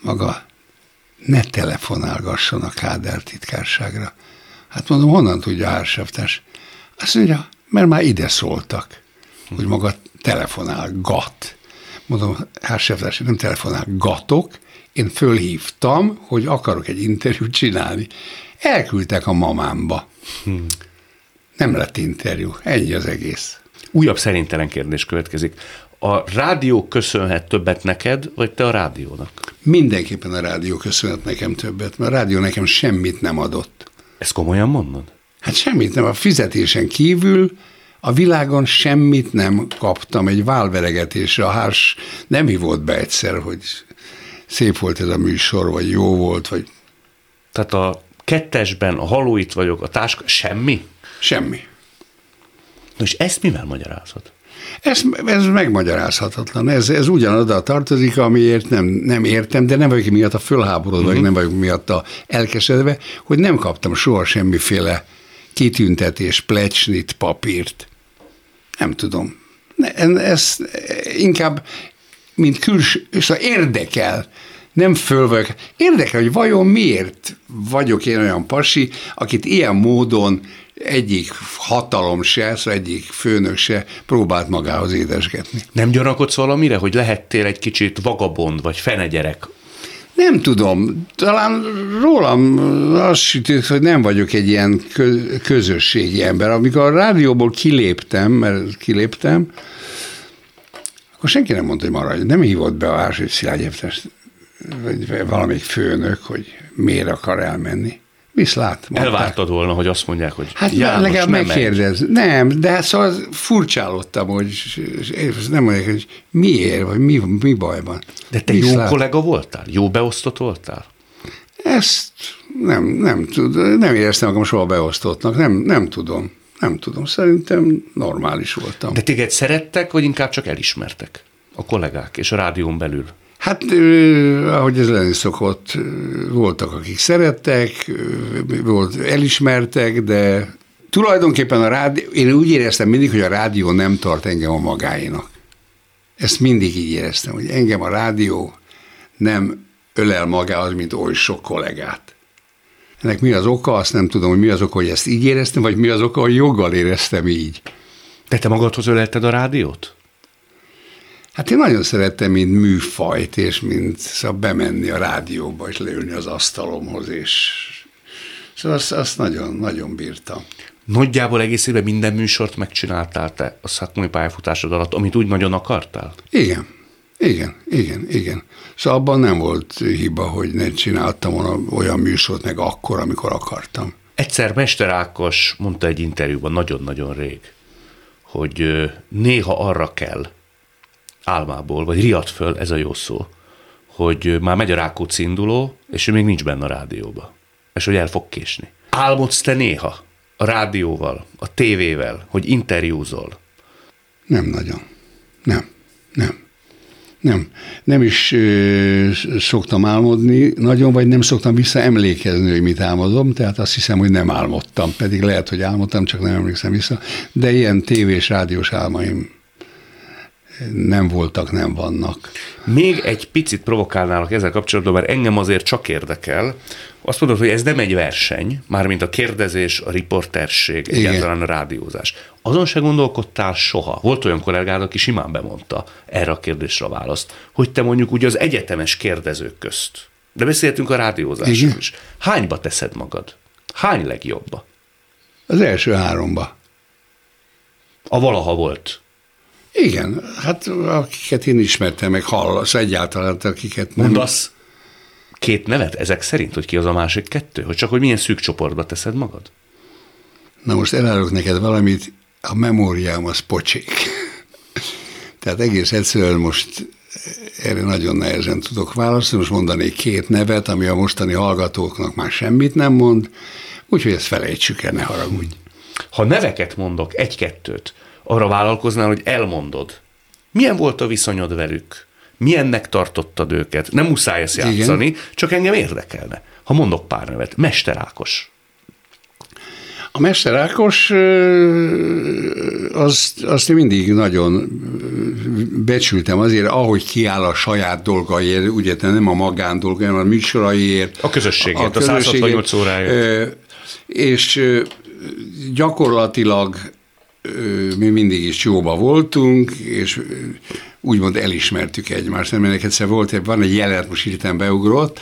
maga ne telefonálgasson a Kádár titkárságra. Hát mondom, honnan tudja a hárseftes? Azt mondja, mert már ide szóltak, hogy maga telefonálgat. Mondom, hárseftes, nem telefonálgatok, én fölhívtam, hogy akarok egy interjút csinálni. Elküldtek a mamámba. Hmm. Nem lett interjú, ennyi az egész. Újabb szerintelen kérdés következik a rádió köszönhet többet neked, vagy te a rádiónak? Mindenképpen a rádió köszönhet nekem többet, mert a rádió nekem semmit nem adott. Ezt komolyan mondod? Hát semmit nem. A fizetésen kívül a világon semmit nem kaptam. Egy válveregetésre a hárs nem hívott be egyszer, hogy szép volt ez a műsor, vagy jó volt, vagy... Tehát a kettesben, a halóit vagyok, a táska, semmi? Semmi. Na és ezt mivel magyarázod? Ez, ez megmagyarázhatatlan. Ez, ez ugyanoda tartozik, amiért nem, nem értem, de nem vagyok miatt a fölháborodva, uh-huh. nem vagyok miatt a elkesedve, hogy nem kaptam soha semmiféle kitüntetés, plecsnit, papírt. Nem tudom. Ez inkább, mint külső, szóval érdekel, nem föl vagyok. Érdekel, hogy vajon miért vagyok én olyan pasi, akit ilyen módon egyik hatalom se, szóval egyik főnök se próbált magához édesgetni. Nem gyanakodsz valamire, hogy lehettél egy kicsit vagabond vagy fenegyerek? Nem tudom, talán rólam azt sütött, hogy nem vagyok egy ilyen közösségi ember. Amikor a rádióból kiléptem, mert kiléptem, akkor senki nem mondta, hogy maradj. Nem hívott be a Ársai Szilágy vagy valamelyik főnök, hogy miért akar elmenni. Viszlát. Mondták. Elvártad volna, hogy azt mondják, hogy Hát János, legalább nem megkérdez. Megy. Nem, de hát szóval furcsálottam, hogy nem mondják, hogy miért, vagy mi, mi baj van. De te Viszlát. jó kollega voltál? Jó beosztott voltál? Ezt nem, nem, tud, nem éreztem magam soha beosztottnak, nem, nem tudom. Nem tudom, szerintem normális voltam. De téged szerettek, vagy inkább csak elismertek? A kollégák és a rádión belül? Hát, ahogy ez lenni szokott, voltak, akik szerettek, volt, elismertek, de tulajdonképpen a rádió, én úgy éreztem mindig, hogy a rádió nem tart engem a magáinak. Ezt mindig így éreztem, hogy engem a rádió nem ölel magához, mint oly sok kollégát. Ennek mi az oka, azt nem tudom, hogy mi az oka, hogy ezt így éreztem, vagy mi az oka, hogy joggal éreztem így. De te magadhoz ölelted a rádiót? Hát én nagyon szerettem, mint műfajt, és mint szóval bemenni a rádióba, és leülni az asztalomhoz, és szóval azt, azt nagyon, nagyon bírtam. Nagyjából egész évben minden műsort megcsináltál te a szakmai pályafutásod alatt, amit úgy nagyon akartál? Igen, igen, igen, igen. Szóval abban nem volt hiba, hogy ne csináltam olyan műsort meg akkor, amikor akartam. Egyszer Mester Ákos mondta egy interjúban nagyon-nagyon rég, hogy néha arra kell, álmából, vagy riadt föl, ez a jó szó, hogy már megy a Rákóczi induló, és ő még nincs benne a rádióba. És hogy el fog késni. Álmodsz te néha a rádióval, a tévével, hogy interjúzol? Nem nagyon. Nem. Nem. Nem. Nem is ö, szoktam álmodni nagyon, vagy nem szoktam visszaemlékezni, hogy mit álmodom, tehát azt hiszem, hogy nem álmodtam, pedig lehet, hogy álmodtam, csak nem emlékszem vissza, de ilyen tévés, rádiós álmaim nem voltak, nem vannak. Még egy picit provokálnálak ezzel kapcsolatban, mert engem azért csak érdekel. Azt mondod, hogy ez nem egy verseny, mármint a kérdezés, a riporterség, Igen. egyáltalán a rádiózás. Azon se gondolkodtál soha. Volt olyan kollégád, aki simán bemondta erre a kérdésre a választ, hogy te mondjuk ugye az egyetemes kérdezők közt, de beszéltünk a rádiózásról is. Hányba teszed magad? Hány legjobbba? Az első háromba. A valaha volt. Igen, hát akiket én ismertem, meg hallasz egyáltalán, akiket nem. Mondasz két nevet ezek szerint, hogy ki az a másik kettő? Hogy csak hogy milyen szűk csoportba teszed magad? Na most elárulok neked valamit, a memóriám az pocsék. Tehát egész egyszerűen most erre nagyon nehezen tudok válaszolni, most mondanék két nevet, ami a mostani hallgatóknak már semmit nem mond, úgyhogy ezt felejtsük el, ne haragudj. Ha neveket mondok, egy-kettőt, arra vállalkoznál, hogy elmondod. Milyen volt a viszonyod velük? Milyennek tartottad őket? Nem muszáj ezt játszani, Igen. csak engem érdekelne. Ha mondok pár nevet. Mester Ákos. A Mester Ákos azt, azt mindig nagyon becsültem azért, ahogy kiáll a saját dolgaiért, ugye nem a magán dolgaiért, hanem a műsoraiért. A közösségért, a, a, a 168 óráért. És gyakorlatilag mi mindig is jóba voltunk, és úgymond elismertük egymást. Mert egyszer volt, van egy jelenet, most hirtelen beugrott,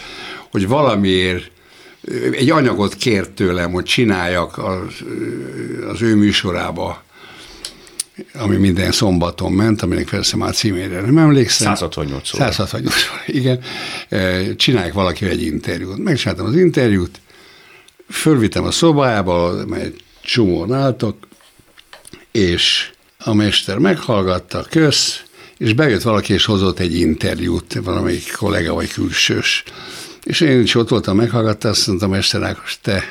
hogy valamiért egy anyagot kért tőlem, hogy csináljak az, az ő műsorába, ami minden szombaton ment, aminek persze már címére nem emlékszem. 168 óra. 168 óra, igen. Csinálják valaki egy interjút. Megcsináltam az interjút, fölvittem a szobába, mert csomóan álltak, és a mester meghallgatta, kösz, és bejött valaki, és hozott egy interjút, valamelyik kollega vagy külsős. És én is ott voltam, meghallgatta, azt mondta, Mester Ákos, te,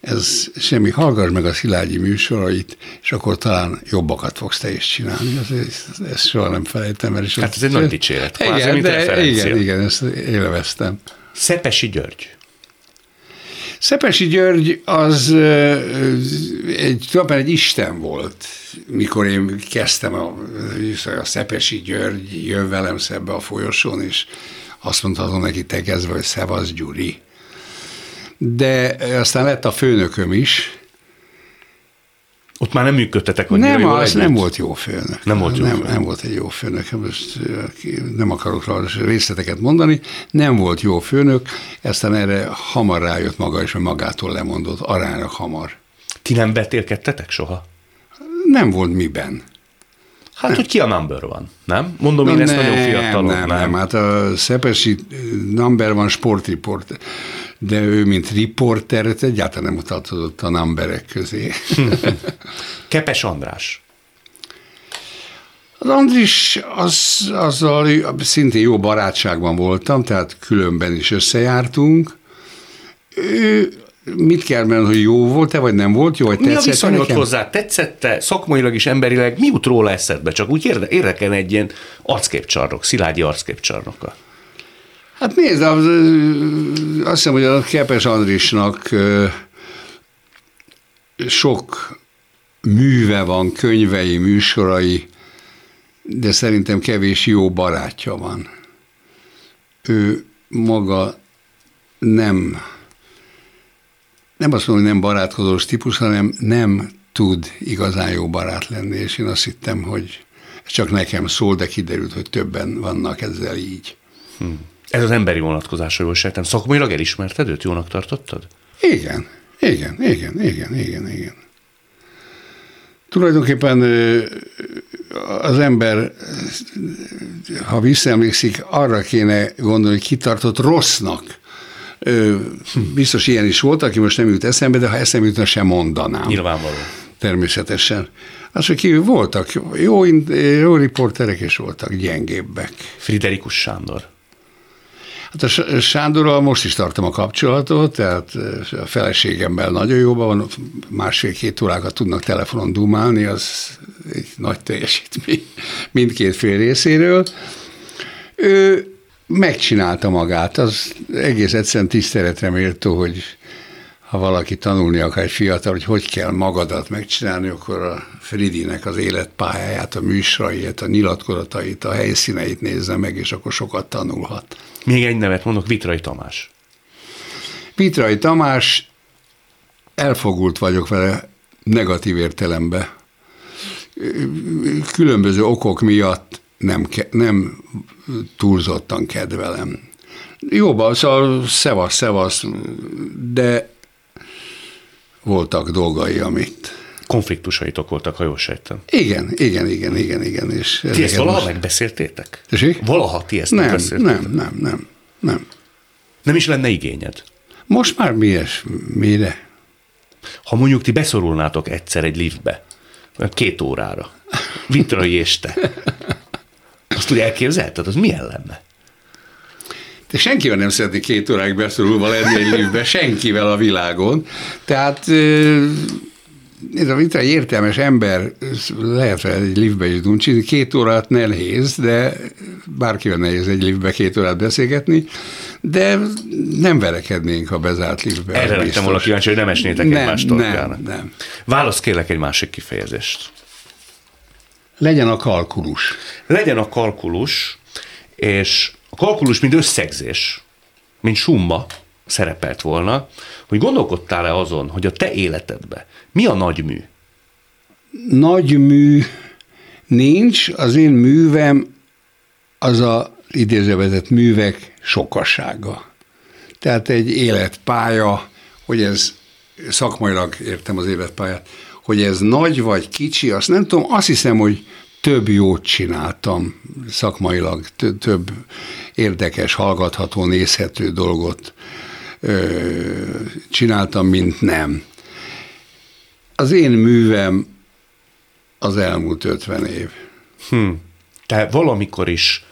ez semmi, hallgass meg a Szilágyi műsorait, és akkor talán jobbakat fogsz te is csinálni. Ezt, ezt soha nem felejtem el. És hát ez egy nagy dicséret. Igen, de, igen, igen, ezt élveztem. Szepesi György. Szepesi György az egy, tulajdonképpen egy isten volt, mikor én kezdtem a, a Szepesi György jön velem szebbe a folyosón, és azt mondhatom neki tegezve, hogy Szevasz Gyuri. De aztán lett a főnököm is, ott már nem működtetek annyira Nem, az együtt. nem volt jó főnök. Nem volt jó nem, főnök. nem volt egy jó főnök. Most nem akarok rá részleteket mondani. Nem volt jó főnök, aztán erre hamar rájött maga, és magától lemondott, aránylag hamar. Ti nem betélkedtetek soha? Nem volt miben. Hát, hogy ki a number van, nem? Mondom én ezt nem, nagyon fiatalon, nem, nem, nem. Hát a Szepesi number van sportriport, de ő, mint riporter, egyáltalán nem tartozott a numberek közé. Kepes András. Az Andris, az, azzal szintén jó barátságban voltam, tehát különben is összejártunk. Ő mit kell menni, hogy jó volt-e, vagy nem volt jó, vagy Mi a viszonyod hozzá? Tetszette szakmailag is, emberileg? Mi jut róla eszedbe? Csak úgy érde, érdekel egy ilyen arcképcsarnok, szilágyi arcképcsarnoka. Hát nézd, az, azt hiszem, hogy a Kepes Andrisnak sok műve van, könyvei, műsorai, de szerintem kevés jó barátja van. Ő maga nem, nem azt mondom, hogy nem barátkozós típus, hanem nem tud igazán jó barát lenni, és én azt hittem, hogy ez csak nekem szól, de kiderült, hogy többen vannak ezzel így. Hm. Ez az emberi vonatkozásra jól sejtem. Szakmailag elismerted őt? Jónak tartottad? Igen, igen, igen, igen, igen, igen. Tulajdonképpen az ember, ha visszaemlékszik, arra kéne gondolni, hogy kitartott rossznak. Biztos ilyen is volt, aki most nem jut eszembe, de ha eszembe jutna, sem mondanám. Nyilvánvaló. Természetesen. Az, hogy kívül voltak jó, jó riporterek, és voltak gyengébbek. Friderikus Sándor. Hát a Sándorral most is tartom a kapcsolatot, tehát a feleségemmel nagyon jóban van, másfél-két órákat tudnak telefonon dumálni, az egy nagy teljesítmény mindkét fél részéről. Ő megcsinálta magát, az egész egyszerűen tiszteletre méltó, hogy ha valaki tanulni akar egy fiatal, hogy hogy kell magadat megcsinálni, akkor a Fridinek az életpályáját, a műsorait, a nyilatkozatait, a helyszíneit nézze meg, és akkor sokat tanulhat. Még egy nevet mondok, Vitrai Tamás. Vitrai Tamás, elfogult vagyok vele negatív értelemben. Különböző okok miatt nem, nem túlzottan kedvelem. Jóban, szóval szevasz, szevasz, de voltak dolgai, amit... Konfliktusaitok voltak, ha jól sejtem. Igen, igen, igen, igen, igen. És ti ezt valaha most... megbeszéltétek? Tessék? Valaha ti ezt nem? Nem, nem, nem, nem. Nem is lenne igényed? Most már mi es, mire? Ha mondjuk ti beszorulnátok egyszer egy liftbe, két órára, Vitrai és te, azt úgy elképzelted, az milyen lenne? De senkivel nem szeretnék két óráig beszorulva lenni egy liftbe, senkivel a világon. Tehát ez a vita egy értelmes ember lehet egy liftbe is duncsizni, két órát nehéz, de bárkivel nehéz egy liftbe két órát beszélgetni, de nem verekednénk, ha bezárt liftbe. Erre lettem volna kíváncsi, hogy nem esnétek nem, egymás torkára. Nem, nem. Válasz kérlek egy másik kifejezést. Legyen a kalkulus. Legyen a kalkulus, és a kalkulus, mint összegzés, mint summa szerepelt volna, hogy gondolkodtál-e azon, hogy a te életedben mi a nagy mű? Nagy mű nincs, az én művem az a idézővezet művek sokassága. Tehát egy életpálya, hogy ez szakmailag értem az életpályát, hogy ez nagy vagy kicsi, azt nem tudom, azt hiszem, hogy több jót csináltam szakmailag, több érdekes, hallgatható, nézhető dolgot csináltam, mint nem. Az én művem az elmúlt 50 év. Hm. Te valamikor is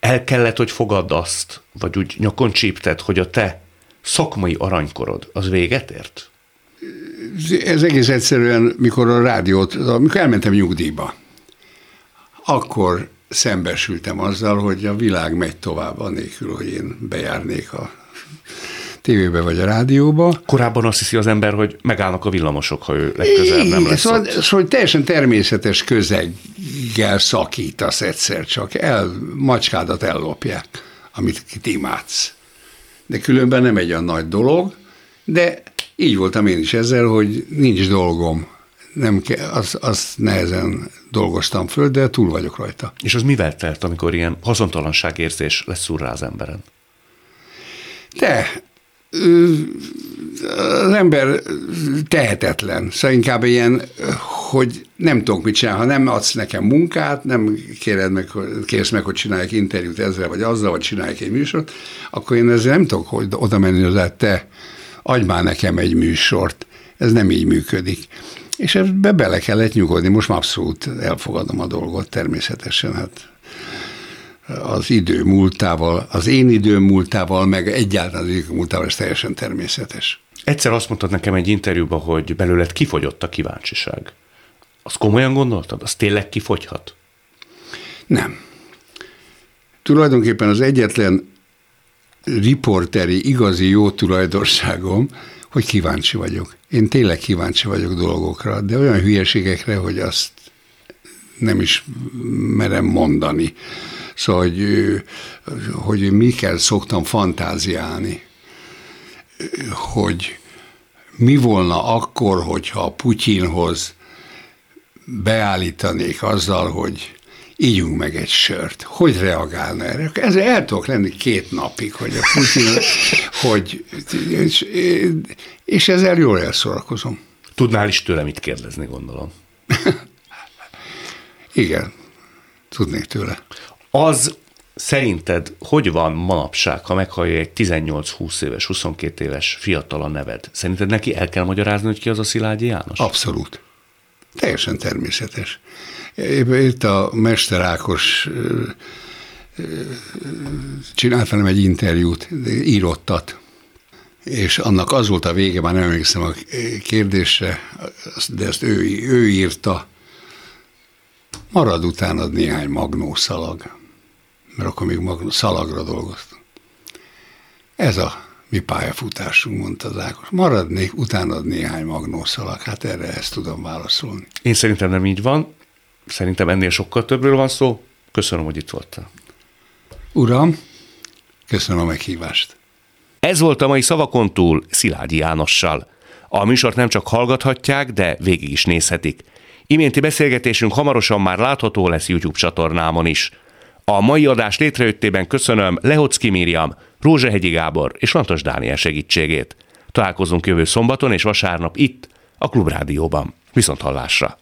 el kellett, hogy fogadd azt, vagy úgy nyakon csípted, hogy a te szakmai aranykorod az véget ért? Ez egész egyszerűen, mikor a rádiót, amikor elmentem nyugdíjba, akkor szembesültem azzal, hogy a világ megy tovább anélkül, hogy én bejárnék a tévébe vagy a rádióba. Korábban azt hiszi az ember, hogy megállnak a villamosok, ha ő legközelebb nem lesz szóval, szóval teljesen természetes közeggel szakítasz egyszer csak, el, macskádat ellopják, amit kit imádsz. De különben nem egy olyan nagy dolog, de így voltam én is ezzel, hogy nincs dolgom nem ke, az, az nehezen dolgoztam föl, de túl vagyok rajta. És az mivel telt, amikor ilyen haszontalanságérzés lesz rá az emberen? De az ember tehetetlen. Szóval inkább ilyen, hogy nem tudok mit csinálni. Ha nem adsz nekem munkát, nem kéred meg, kérsz meg, hogy csináljak interjút ezzel vagy azzal, vagy csináljak egy műsort, akkor én ezzel nem tudok hogy oda menni hozzá, te adj már nekem egy műsort. Ez nem így működik. És ebbe bele kellett nyugodni. Most már abszolút elfogadom a dolgot természetesen. Hát az idő múltával, az én időm múltával, meg egyáltalán az idő múltával, ez teljesen természetes. Egyszer azt mondtad nekem egy interjúban, hogy belőled kifogyott a kíváncsiság. Azt komolyan gondoltad? Az tényleg kifogyhat? Nem. Tulajdonképpen az egyetlen riporteri igazi jó tulajdonságom, hogy kíváncsi vagyok. Én tényleg kíváncsi vagyok dolgokra, de olyan hülyeségekre, hogy azt nem is merem mondani. Szóval, hogy, hogy mikkel szoktam fantáziálni, hogy mi volna akkor, hogyha a Putyinhoz beállítanék azzal, hogy ígyunk meg egy sört. Hogy reagálna erre? Ezzel el tudok lenni két napig, hogy a Putyin, hogy, és, és ezzel jól elszórakozom. Tudnál is tőle mit kérdezni, gondolom. Igen, tudnék tőle. Az szerinted hogy van manapság, ha meghallja egy 18-20 éves, 22 éves fiatal a neved? Szerinted neki el kell magyarázni, hogy ki az a Szilágyi János? Abszolút. Teljesen természetes. Itt a Mester Ákos csinált velem egy interjút, írottat, és annak az volt a vége, már nem emlékszem a kérdésre, de ezt ő, ő írta, marad utánad néhány magnószalag, mert akkor még magnó, szalagra dolgoztam. Ez a mi pályafutásunk, mondta az Ákos. Maradnék, utánad néhány magnószalag. Hát erre ezt tudom válaszolni. Én szerintem nem így van. Szerintem ennél sokkal többről van szó. Köszönöm, hogy itt voltál. Uram, köszönöm a meghívást. Ez volt a mai Szavakon túl Szilágyi Jánossal. A műsort nem csak hallgathatják, de végig is nézhetik. Iménti beszélgetésünk hamarosan már látható lesz YouTube csatornámon is. A mai adás létrejöttében köszönöm Lehocki Miriam, Rózsahegyi Gábor és Lantos Dániel segítségét. Találkozunk jövő szombaton és vasárnap itt, a Klubrádióban. Viszont hallásra!